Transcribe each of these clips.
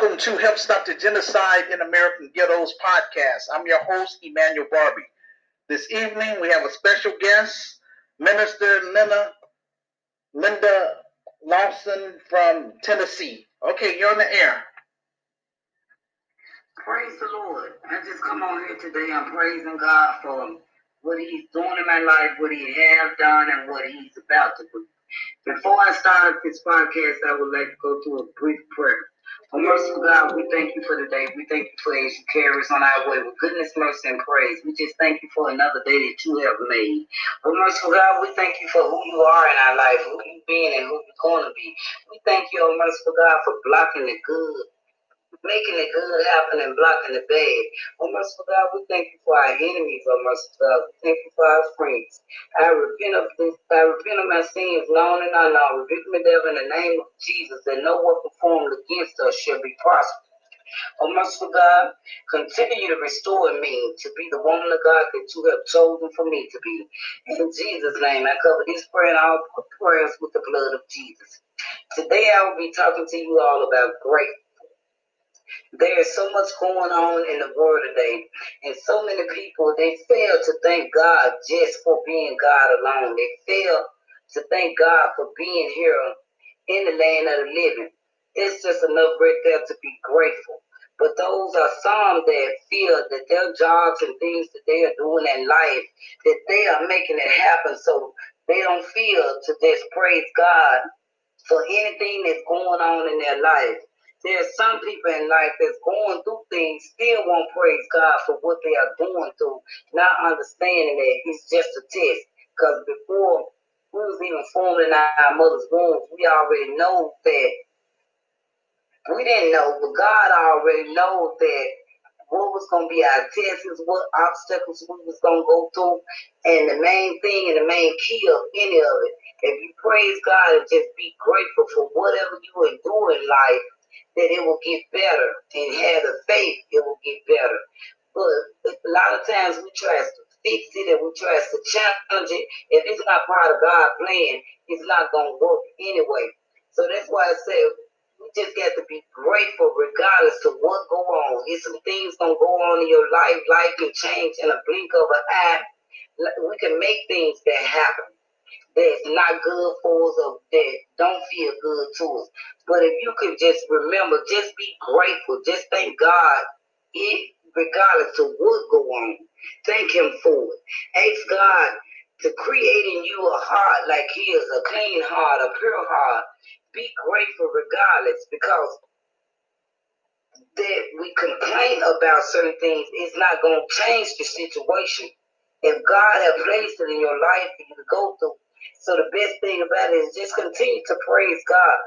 welcome to Help Stop the Genocide in American Ghettos podcast. I'm your host, Emmanuel Barbie. This evening, we have a special guest, Minister Linda, Linda Lawson from Tennessee. Okay, you're on the air. Praise the Lord. I just come on here today. I'm praising God for what He's doing in my life, what He has done, and what He's about to do. Before I start this podcast, I would like to go through a brief prayer. Oh, merciful God, we thank you for the day. We thank you for as you carry us on our way with goodness, mercy, and praise. We just thank you for another day that you have made. Oh, merciful God, we thank you for who you are in our life, who you've been, and who you're going to be. We thank you, oh, merciful God, for blocking the good making the good happen and blocking the bad. Oh, merciful God, we thank you for our enemies, oh, merciful God. We thank you for our friends. I repent of this, I repent of my sins, known and unknown. Rebuke me, devil, in the name of Jesus, that no weapon formed against us shall be prospered. Oh, merciful God, continue to restore me to be the woman of God that you have chosen for me to be. In Jesus' name, I cover this prayer and all prayers with the blood of Jesus. Today, I will be talking to you all about grace. There is so much going on in the world today, and so many people they fail to thank God just for being God alone. They fail to thank God for being here in the land of the living. It's just enough right there to be grateful. But those are some that feel that their jobs and things that they are doing in life, that they are making it happen. So they don't feel to just praise God for anything that's going on in their life. There's some people in life that's going through things, still won't praise God for what they are going through, not understanding that it's just a test. Because before we was even formed in our mother's womb, we already know that we didn't know, but God already knows that what was going to be our tests, what obstacles we was going to go through. And the main thing and the main key of any of it, if you praise God and just be grateful for whatever you endure in life, that it will get better and have the faith it will get better. But a lot of times we try to fix it and we try to challenge it. If it's not part of God's plan, it's not going to work anyway. So that's why I say we just got to be grateful regardless of what go on. If some things gonna go on in your life, life can change in a blink of an eye. We can make things that happen that's not good for us or that don't feel good to us. But if you can just remember, just be grateful, just thank God, it regardless of what go on. Thank Him for it. Ask God to create in you a heart like He is, a clean heart, a pure heart. Be grateful regardless, because that we complain about certain things is not going to change the situation. If God has placed it in your life for you to go through, so the best thing about it is just continue to praise God.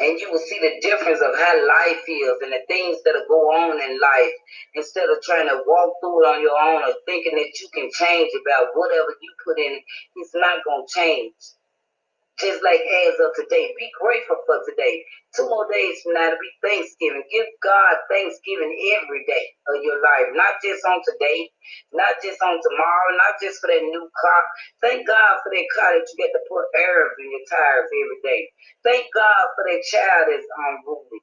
And you will see the difference of how life feels and the things that go on in life instead of trying to walk through it on your own or thinking that you can change about whatever you put in it. It's not going to change just like as of today. Be grateful for today. Two more days from now to be Thanksgiving. Give God Thanksgiving every day of your life, not just on today, not just on tomorrow, not just for that new car. Thank God for that car that you get to put air in your tires every day. Thank God for that child that's unruly.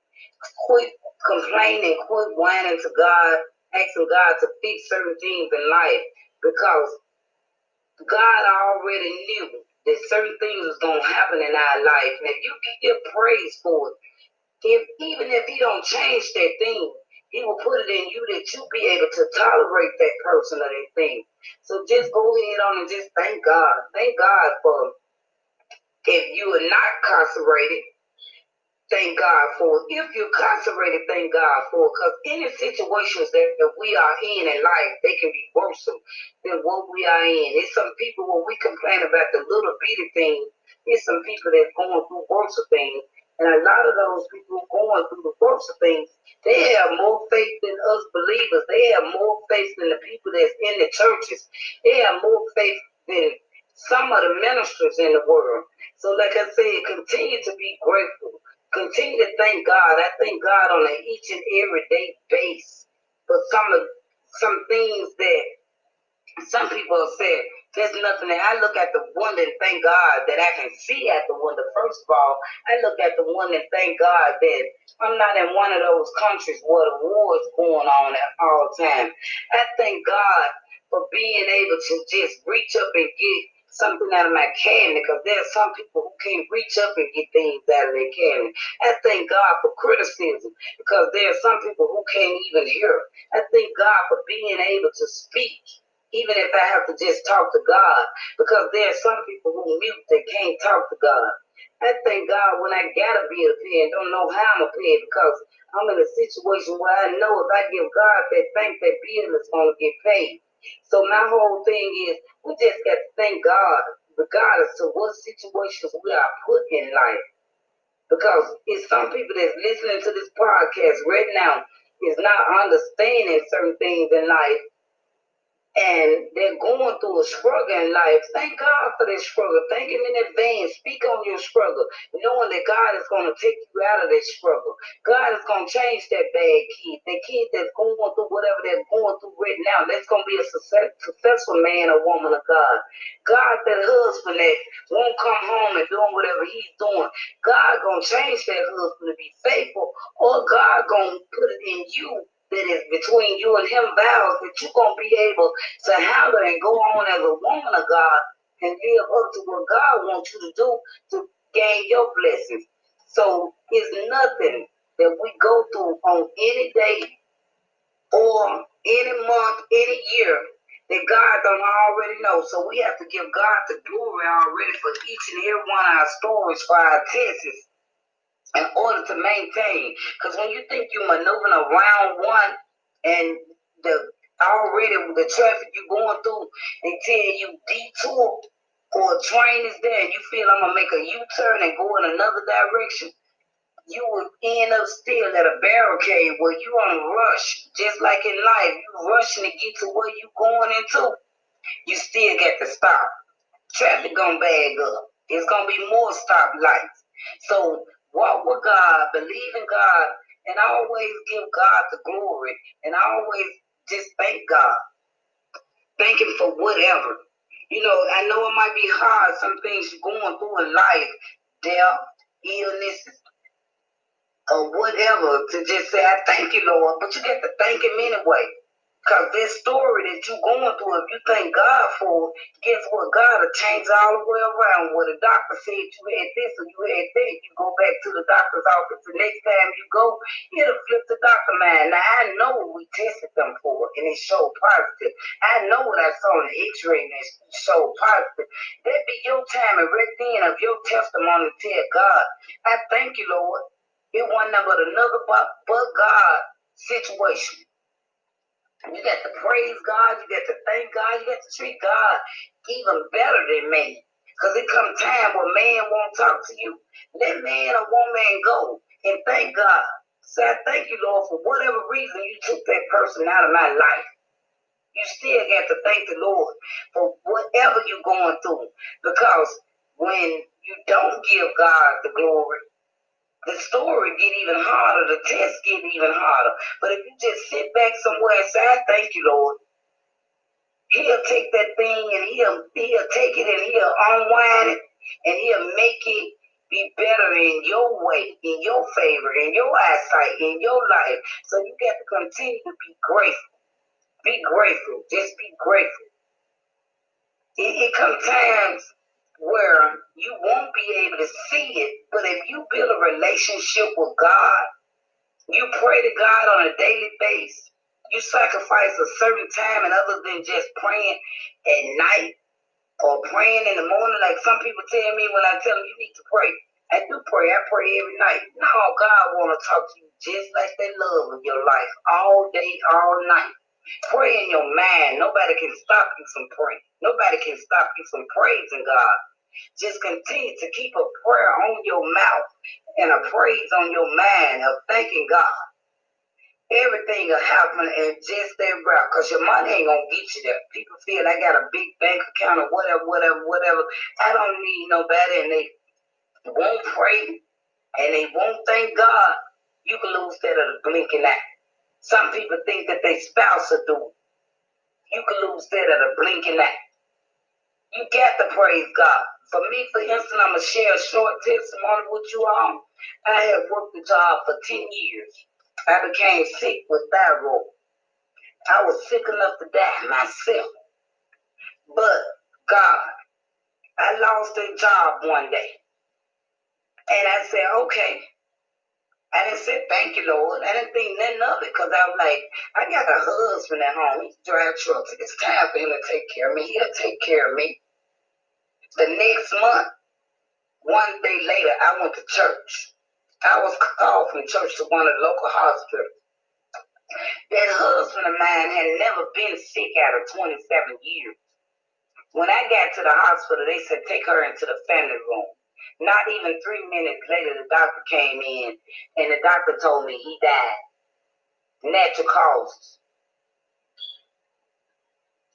Quit complaining, quit whining to God, asking God to fix certain things in life because God already knew that certain things is gonna happen in our life. And if you can give praise for it, if even if he don't change that thing, he will put it in you that you be able to tolerate that person or that thing. So just go ahead on and just thank God. Thank God for if you are not incarcerated, thank God for it. If you're incarcerated, thank God for it. Because any situations that, that we are in in life, they can be worse than what we are in. There's some people when we complain about the little bitty things, there's some people that's going through worse things. And a lot of those people going through the worst of things, they have more faith than us believers. They have more faith than the people that's in the churches. They have more faith than some of the ministers in the world. So, like I said, continue to be grateful continue to thank God. I thank God on an each and every day base for some of some things that some people have said, There's nothing that I look at the one and thank God that I can see at the one. First of all, I look at the one and thank God that I'm not in one of those countries where the war is going on at all time. I thank God for being able to just reach up and get something out of my cabinet because there are some people who can't reach up and get things out of their cabinet. I thank God for criticism because there are some people who can't even hear. I thank God for being able to speak even if I have to just talk to God, because there are some people who mute that can't talk to God. I thank God when I gotta be a pen, don't know how I'm a pen because I'm in a situation where I know if I give God that thank that bill is gonna get paid. So my whole thing is we just got to thank God, regardless of what situations we are put in life. Because it's some people that's listening to this podcast right now is not understanding certain things in life and they're going through a struggle in life. Thank God for this struggle. Thank Him in advance. Speak on your struggle, knowing that God is going to take you out of that struggle. God is going to change that bad kid, that kid that's going through whatever they're going through right now. That's going to be a success, successful man or woman of God. God, that husband that won't come home and doing whatever he's doing. God going to change that husband to be faithful, or God going to put it in you that is between you and him vows that you're going to be able to handle and go on as a woman of God and live up to what God wants you to do to gain your blessings. So it's nothing that we go through on any day or any month, any year that God don't already know. So we have to give God the glory already for each and every one of our stories for our tests in order to maintain. Because when you think you're maneuvering around one and the already the traffic you're going through, tell you detour or a train is there and you feel I'm gonna make a U-turn and go in another direction, you will end up still at a barricade where you on a rush, just like in life, you rushing to get to where you're going into. You still get to stop. Traffic gonna bag up. It's gonna be more stop lights. So walk with God, believe in God, and always give God the glory, and I always just thank God. Thank Him for whatever. You know, I know it might be hard, some things going through in life, death, illness, or whatever, to just say, I thank you, Lord, but you get to thank Him anyway. Because this story that you're going through, if you thank God for, guess what? God will change all the way around. What the doctor said you had this or you had that, you go back to the doctor's office. The next time you go, it'll flip the doctor man. Now, I know what we tested them for, and it showed positive. I know what I saw in the x-ray, and it showed positive. That be your time and right then of your testimony to tell God, I thank you, Lord. It wasn't but another but, but God situation. You got to praise God. You got to thank God. You got to treat God even better than me. Because it comes time where man won't talk to you. Let man or woman go and thank God. Say, I thank you, Lord, for whatever reason you took that person out of my life. You still got to thank the Lord for whatever you're going through. Because when you don't give God the glory, the story get even harder, the test get even harder. But if you just sit back somewhere and say, thank you, Lord, he'll take that thing and he'll he'll take it and he'll unwind it and he'll make it be better in your way, in your favor, in your eyesight, in your life. So you got to continue to be grateful. Be grateful. Just be grateful. It, it comes times where you won't be able to see it, but if you build a relationship with God, you pray to God on a daily basis, you sacrifice a certain time and other than just praying at night or praying in the morning, like some people tell me when I tell them you need to pray. I do pray. I pray every night. No, God want to talk to you just like they love in your life all day, all night. Pray in your mind. Nobody can stop you from praying. Nobody can stop you from praising God. Just continue to keep a prayer on your mouth and a praise on your mind of thanking God. Everything will happen in just that route because your money ain't going to get you there. People feel I got a big bank account or whatever, whatever, whatever. I don't need nobody and they won't pray and they won't thank God. You can lose that at a blinking eye. Some people think that their spouse will do. You can lose that at a blinking eye. You got to praise God. For me, for instance, I'm going to share a short testimony with you all. I have worked a job for 10 years. I became sick with thyroid. I was sick enough to die myself. But God, I lost a job one day. And I said, okay. I didn't say thank you, Lord. I didn't think nothing of it because I was like, I got a husband at home. He drives trucks. It's time for him to take care of me. He'll take care of me. The next month, one day later, I went to church. I was called from church to one of the local hospitals. That husband of mine had never been sick out of 27 years. When I got to the hospital, they said, take her into the family room. Not even three minutes later, the doctor came in and the doctor told me he died. Natural causes.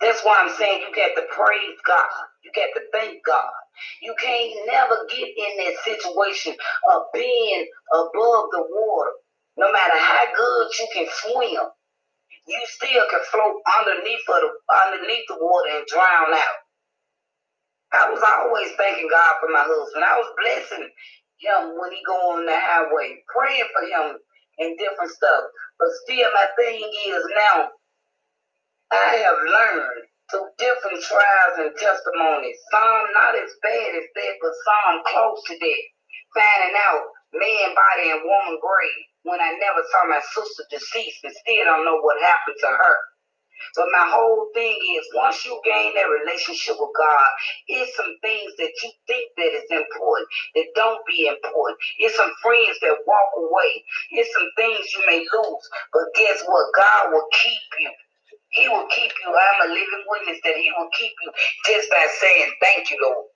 That's why I'm saying you got to praise God. You got to thank God. You can't never get in that situation of being above the water. No matter how good you can swim, you still can float underneath of the underneath the water and drown out. I was always thanking God for my husband. I was blessing him when he go on the highway, praying for him and different stuff. But still, my thing is now, I have learned through different trials and testimonies, some not as bad as that, but some close to that, finding out man body and woman grave when I never saw my sister deceased and still don't know what happened to her. So my whole thing is once you gain that relationship with God, it's some things that you think that is important that don't be important. It's some friends that walk away. It's some things you may lose. But guess what? God will keep you. He will keep you. I'm a living witness that he will keep you just by saying thank you, Lord.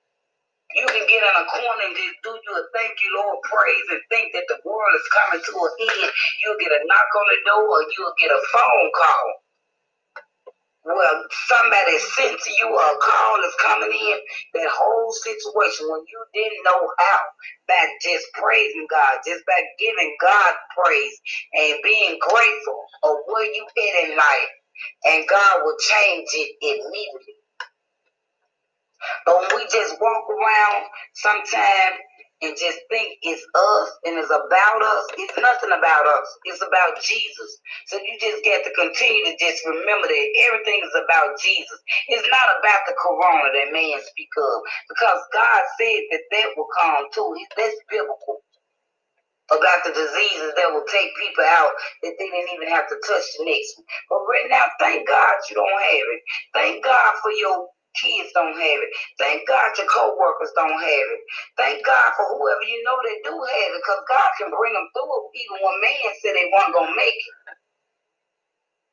You can get in a corner and just do you a thank you, Lord, praise, and think that the world is coming to an end. You'll get a knock on the door or you'll get a phone call well, somebody sent to you a call is coming in, that whole situation when you didn't know how, by just praising God, just by giving God praise and being grateful of where you at in life, and God will change it immediately. But when we just walk around sometimes and just think it's us and it's about us, it's nothing about us. It's about Jesus. So you just get to continue to just remember that everything is about Jesus. It's not about the corona that man speak of. Because God said that that will come too. That's biblical. About the diseases that will take people out that they didn't even have to touch the next one. But right now, thank God you don't have it. Thank God for your kids don't have it. Thank God your co-workers don't have it. Thank God for whoever you know that do have it, because God can bring them through it even when man said they weren't gonna make it.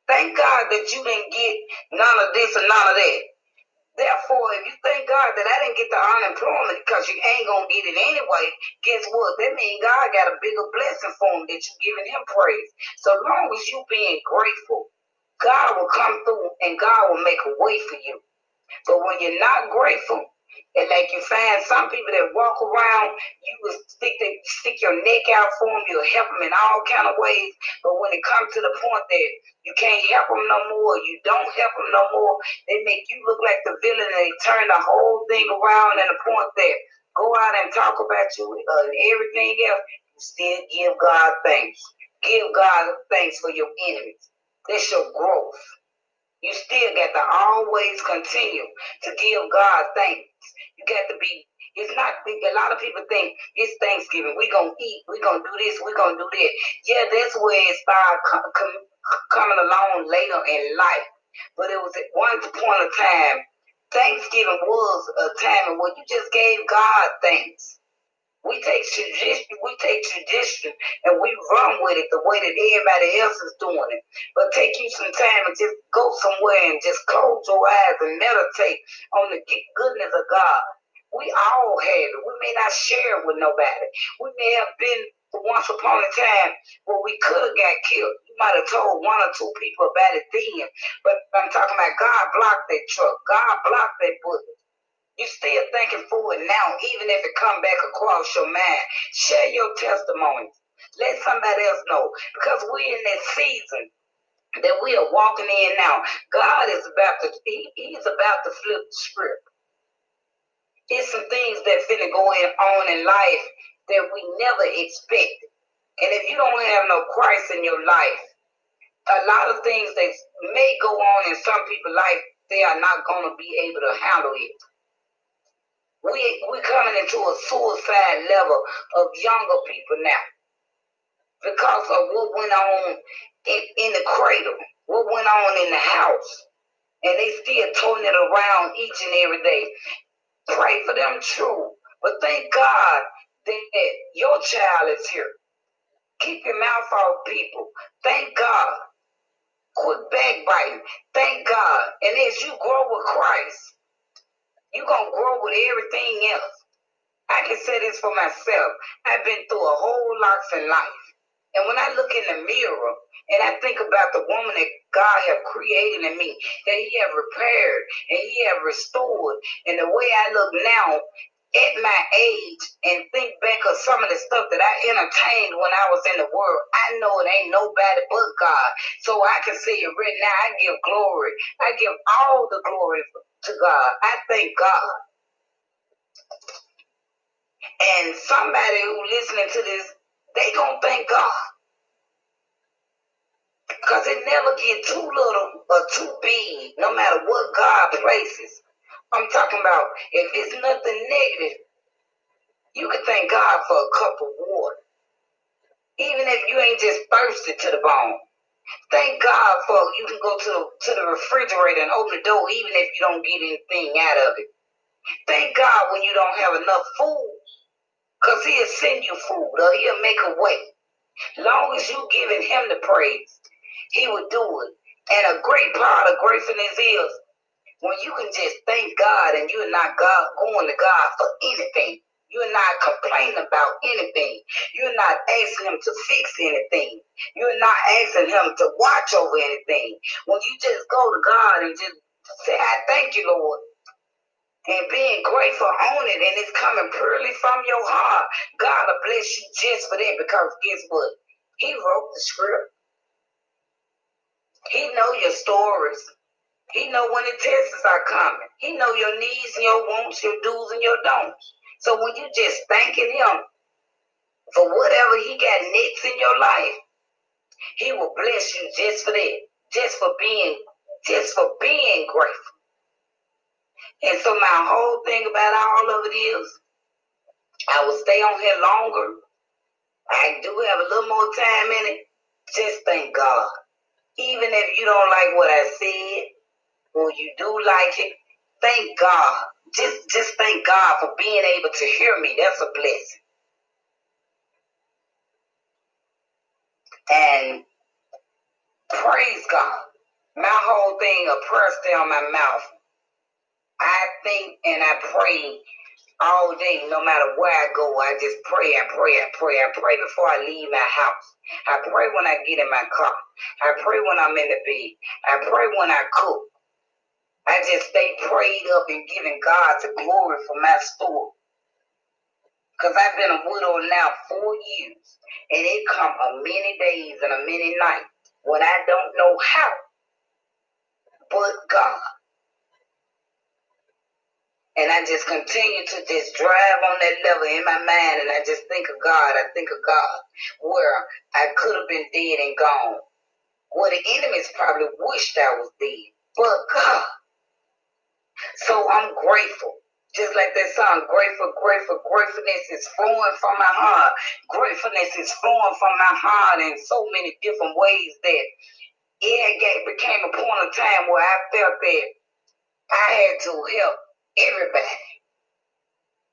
Thank God that you didn't get none of this and none of that. Therefore, if you thank God that I didn't get the unemployment because you ain't gonna get it anyway, guess what? That means God got a bigger blessing for him that you giving him praise. So long as you being grateful, God will come through and God will make a way for you. But when you're not grateful, and like you find some people that walk around, you will stick the, stick your neck out for them. You'll help them in all kind of ways. But when it comes to the point that you can't help them no more, you don't help them no more, they make you look like the villain, and they turn the whole thing around. And the point that go out and talk about you uh, and everything else, you still give God thanks. Give God thanks for your enemies. That's your growth. You still got to always continue to give God thanks. You got to be, it's not, a lot of people think it's Thanksgiving. We're going to eat. We're going to do this. We're going to do that. Yeah, that's where it started com- com- coming along later in life. But it was at one point of time, Thanksgiving was a time when you just gave God thanks. We take tradition, we take and we run with it the way that everybody else is doing it. But take you some time and just go somewhere and just close your eyes and meditate on the goodness of God. We all have it. We may not share it with nobody. We may have been once upon a time where we could have got killed. Might have told one or two people about it then. But I'm talking about God blocked that truck. God blocked that bullet. You still thinking for it now, even if it come back across your mind. Share your testimony. Let somebody else know. Because we're in that season that we are walking in now. God is about to, he, he's about to flip the script. It's some things that finna go on in life that we never expected. And if you don't have no Christ in your life, a lot of things that may go on in some people's life, they are not to be able to handle it. We we coming into a suicide level of younger people now because of what went on in, in the cradle, what went on in the house, and they still toting it around each and every day. Pray for them, true, but thank God that your child is here. Keep your mouth off people. Thank God. Quit backbiting. Thank God. And as you grow with Christ, you're going to grow with everything else. I can say this for myself. I've been through a whole lot in life. And when I look in the mirror and I think about the woman that God have created in me, that He have repaired and He have restored, and the way I look now, at my age and think back of some of the stuff that I entertained when I was in the world, I know it ain't nobody but God. So I can say it right now. I give glory. I give all the glory to God. I thank God. And somebody who listening to this, they gonna thank God. Because it never get too little or too big, no matter what God places. I'm talking about if it's nothing negative, you can thank God for a cup of water. Even if you ain't just thirsty to the bone. Thank God for you can go to the, to the refrigerator and open the door even if you don't get anything out of it. Thank God when you don't have enough food. Because he'll send you food or he'll make a way. Long as you giving him the praise, he will do it. And a great part of gratefulness is when you can just thank God and you're not God going to God for anything. You're not complaining about anything. You're not asking him to fix anything. You're not asking him to watch over anything. When you just go to God and just say, I thank you, Lord. And being grateful on it, and it's coming purely from your heart. God will bless you just for that because guess what? He wrote the script. He know your stories. He know when the tests are coming. He know your needs and your wants, your do's and your don'ts. So when you just thanking him for whatever he got next in your life, he will bless you just for that. Just for being, just for being grateful. And so my whole thing about all of it is I will stay on here longer. I do have a little more time in it. Just thank God. Even if you don't like what I said, or you do like it, thank God. Just just thank God for being able to hear me. That's a blessing. And praise God. My whole thing, a prayer stay on my mouth. I think and I pray all day, no matter where I go. I just pray and pray and pray. I pray before I leave my house. I pray when I get in my car. I pray when I'm in the bed. I pray when I cook. I just stay prayed up and giving God the glory for my story. Because I've been a widow now four years. And it come a many days and a many nights when I don't know how. But God. And I just continue to just drive on that level in my mind and I just think of God. I think of God where I could have been dead and gone. Where the enemies probably wished I was dead. But God. So I'm grateful. Just like that song, grateful, grateful, gratefulness is flowing from my heart. Gratefulness is flowing from my heart in so many different ways that it became a point of time where I felt that I had to help everybody.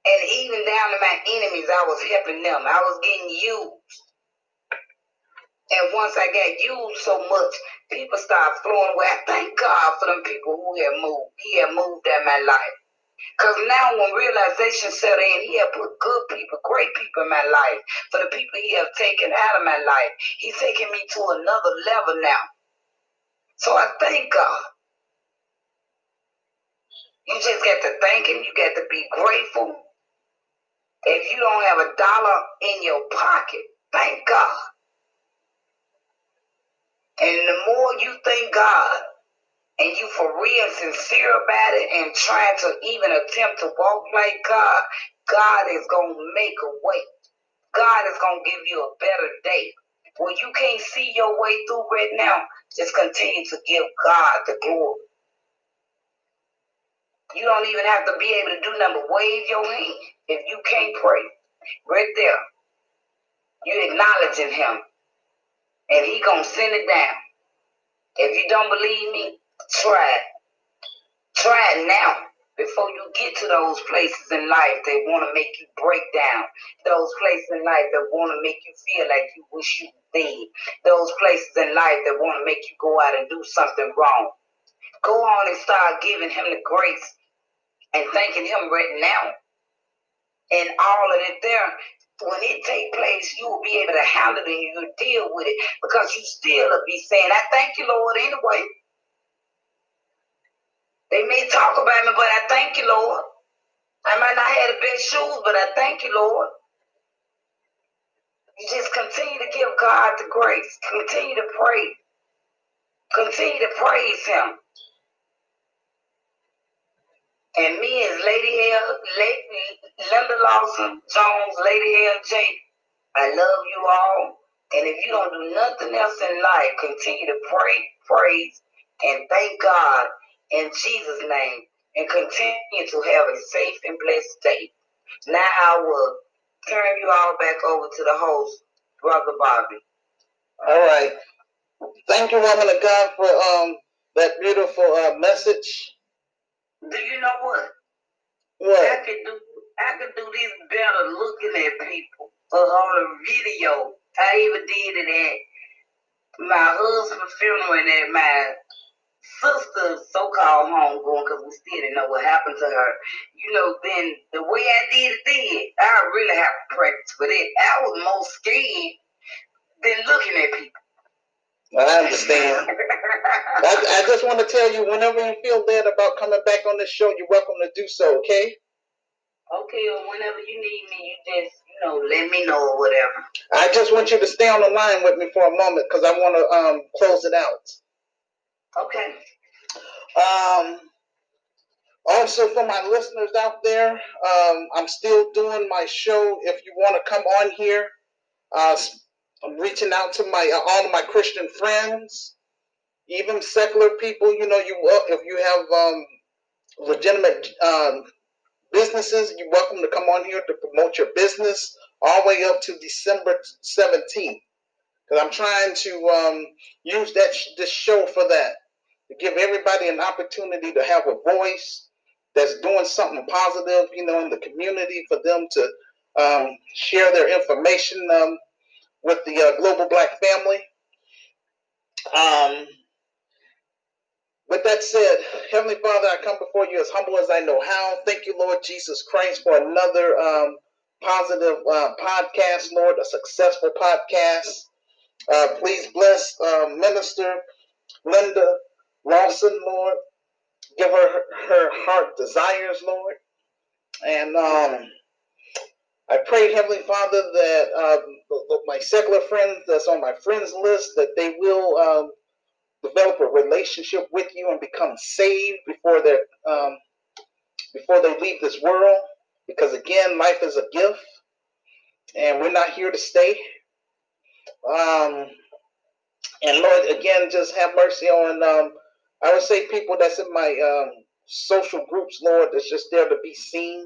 And even down to my enemies, I was helping them. I was getting used. And once I got used so much, people started flowing away. I thank God for them people who have moved. He had moved in my life. Because now when realization set in, he had put good people, great people in my life. For the people he have taken out of my life. He's taking me to another level now. So I thank God. You just got to thank him. You got to be grateful. If you don't have a dollar in your pocket, thank God. And the more you thank God, and you for real sincere about it and trying to even attempt to walk like God, God is going to make a way. God is going to give you a better day. When you can't see your way through right now, just continue to give God the glory. You don't even have to be able to do nothing but wave your hand. If you can't pray, right there, you're acknowledging him. And he gonna send it down. If you don't believe me, try it. Try it now before you get to those places in life that want to make you break down. Those places in life that want to make you feel like you wish you dead. Those places in life that want to make you go out and do something wrong. Go on and start giving him the grace and thanking him right now. And all of it there, when it take place, you will be able to handle it and you'll deal with it because you still will be saying, I thank you, Lord, anyway. They may talk about me, but I thank you, Lord. I might not have the best shoes, but I thank you, Lord. You just continue to give God the grace. Continue to pray. Continue to praise Him. And me as Lady L, Lady Linda Lawson Jones, Lady L J. I love you all. And if you don't do nothing else in life, continue to pray, praise, and thank God in Jesus' name and continue to have a safe and blessed day. Now I will turn you all back over to the host, Brother Bobby. All right. Thank you, woman of God, for um that beautiful uh, message. Do you know what? What? I could do I could do this better looking at people uh, on a video. I even did it at my husband's funeral and at my sister's so-called homegoing because we still didn't know what happened to her. You know, then the way I did it then, I really have to practice for that. I was more scared than looking at people. I understand. I, I just want to tell you, whenever you feel bad about coming back on this show, you're welcome to do so, okay? Okay, or whenever you need me, you just, you know, let me know or whatever. I just want you to stay on the line with me for a moment because I want to um, close it out. Okay. Um, also, for my listeners out there, um, I'm still doing my show. If you want to come on here, uh, I'm reaching out to my uh, all of my Christian friends, even secular people. You know, you if you have um, legitimate um, businesses, you're welcome to come on here to promote your business all the way up to December 17th. Because I'm trying to um, use that this show for that to give everybody an opportunity to have a voice that's doing something positive, you know, in the community for them to um, share their information um, with the uh, global black family. Um, with that said, Heavenly Father, I come before you as humble as I know how. Thank you, Lord Jesus Christ, for another um, positive uh, podcast, Lord, a successful podcast. Uh, please bless uh, Minister Linda Lawson, Lord. Give her her heart desires, Lord. And um, I pray, Heavenly Father, that um, my secular friends that's on my friends list, that they will um, develop a relationship with you and become saved before they um, before they leave this world. Because again, life is a gift, and we're not here to stay. Um, and Lord, again, just have mercy on um, I would say people that's in my um, social groups, Lord, that's just there to be seen,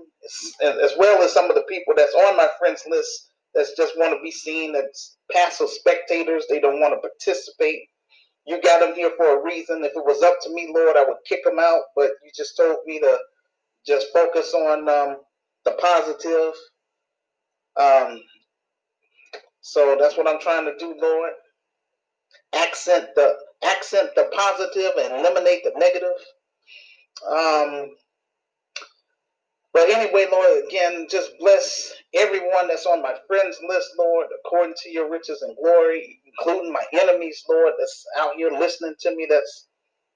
as well as some of the people that's on my friends list that's just want to be seen as passive spectators. They don't want to participate. You got them here for a reason. If it was up to me, Lord, I would kick them out. But you just told me to just focus on um, the positive. Um, so that's what I'm trying to do, Lord. Accent the accent the positive and eliminate the negative. Um, but anyway, Lord, again, just bless everyone that's on my friends list, Lord, according to your riches and glory, including my enemies, Lord, that's out here listening to me, that's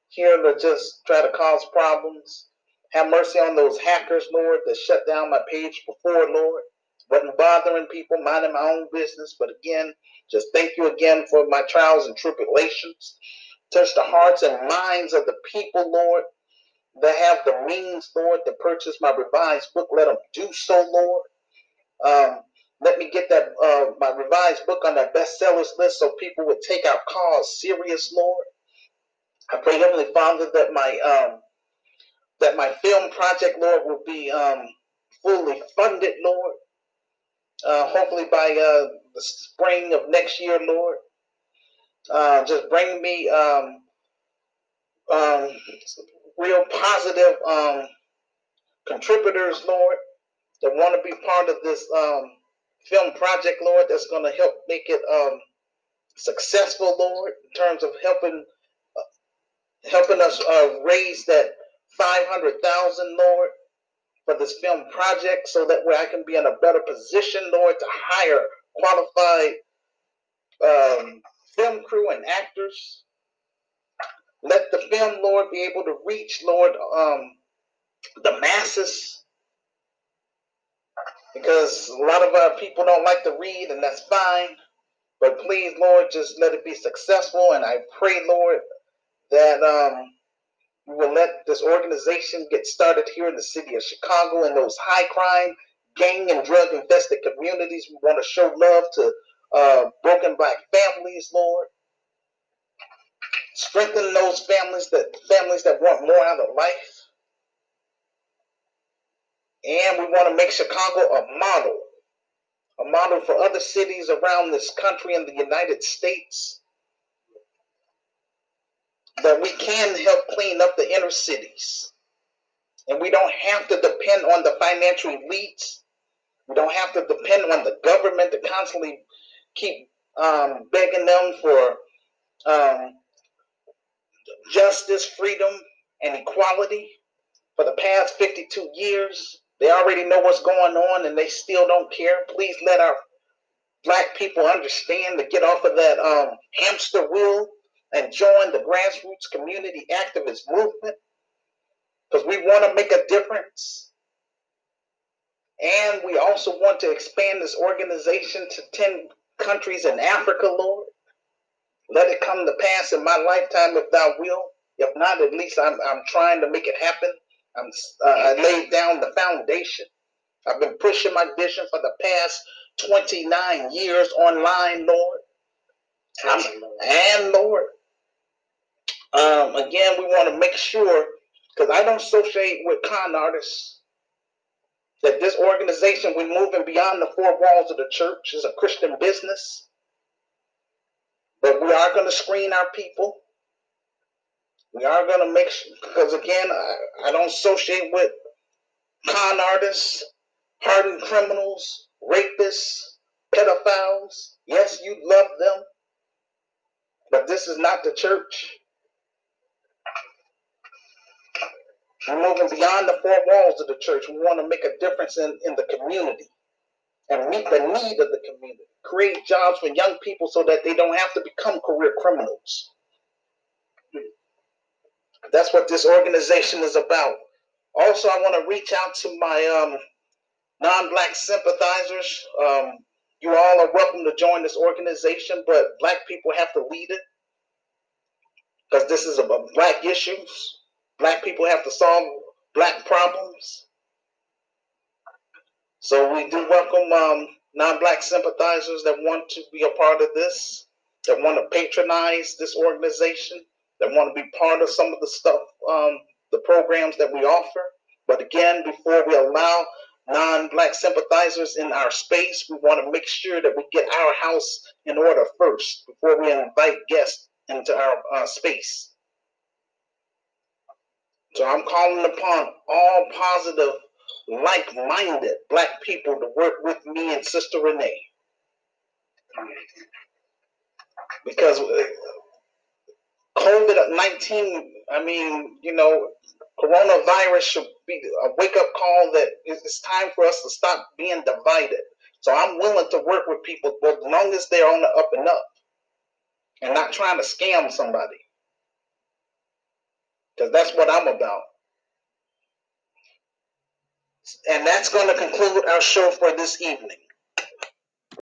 here to just try to cause problems. Have mercy on those hackers, Lord, that shut down my page before, Lord. Wasn't bothering people, minding my own business. But again, just thank you again for my trials and tribulations. Touch the hearts and minds of the people, Lord, that have the means, Lord, to purchase my revised book. Let them do so, Lord. Um, let me get that uh, my revised book on that bestsellers list so people would take our cause serious, Lord. I pray, Heavenly Father, that my um, that my film project, Lord, will be um, fully funded, Lord. Uh, hopefully by uh, the spring of next year, Lord. Uh, just bring me um, um, real positive um, contributors, Lord, that want to be part of this um, film project, Lord, that's going to help make it um, successful, Lord, in terms of helping uh, helping us uh, raise that five hundred thousand, Lord, for this film project, so that way I can be in a better position, Lord, to hire qualified um, film crew and actors. Let the film, Lord, be able to reach, Lord, um, the masses because a lot of our people don't like to read, and that's fine. But please, Lord, just let it be successful. And I pray, Lord, that um, you will let this organization get started here in the city of Chicago in those high crime, gang, and drug infested communities. We want to show love to uh, broken black families, Lord. Strengthen those families that families that want more out of life. And we want to make Chicago a model, a model for other cities around this country and the United States. That we can help clean up the inner cities. And we don't have to depend on the financial elites. We don't have to depend on the government to constantly keep um, begging them for um, justice, freedom, and equality. For the past 52 years, they already know what's going on and they still don't care. Please let our black people understand to get off of that um, hamster wheel and join the grassroots community activist movement because we want to make a difference. And we also want to expand this organization to 10 countries in Africa, Lord. Let it come to pass in my lifetime if thou will. If not, at least I'm, I'm trying to make it happen. I'm, uh, I laid down the foundation. I've been pushing my vision for the past 29 years online, Lord. and Lord. Um, again, we want to make sure, because I don't associate with con artists, that this organization, we're moving beyond the four walls of the church, is a Christian business. But we are going to screen our people. We are going to make because again, I, I don't associate with con artists, hardened criminals, rapists, pedophiles. Yes, you love them, but this is not the church. We're moving beyond the four walls of the church. We want to make a difference in, in the community and meet the need of the community. Create jobs for young people so that they don't have to become career criminals. That's what this organization is about. Also, I want to reach out to my um, non-black sympathizers. Um, you all are welcome to join this organization, but black people have to lead it because this is about black issues. Black people have to solve black problems. So we do welcome um, non-black sympathizers that want to be a part of this, that want to patronize this organization that want to be part of some of the stuff, um, the programs that we offer. But again, before we allow non-black sympathizers in our space, we want to make sure that we get our house in order first before we invite guests into our uh, space. So I'm calling upon all positive, like-minded black people to work with me and Sister Renee. Because uh, COVID 19, I mean, you know, coronavirus should be a wake up call that it's time for us to stop being divided. So I'm willing to work with people as long as they're on the up and up and not trying to scam somebody. Because that's what I'm about. And that's going to conclude our show for this evening.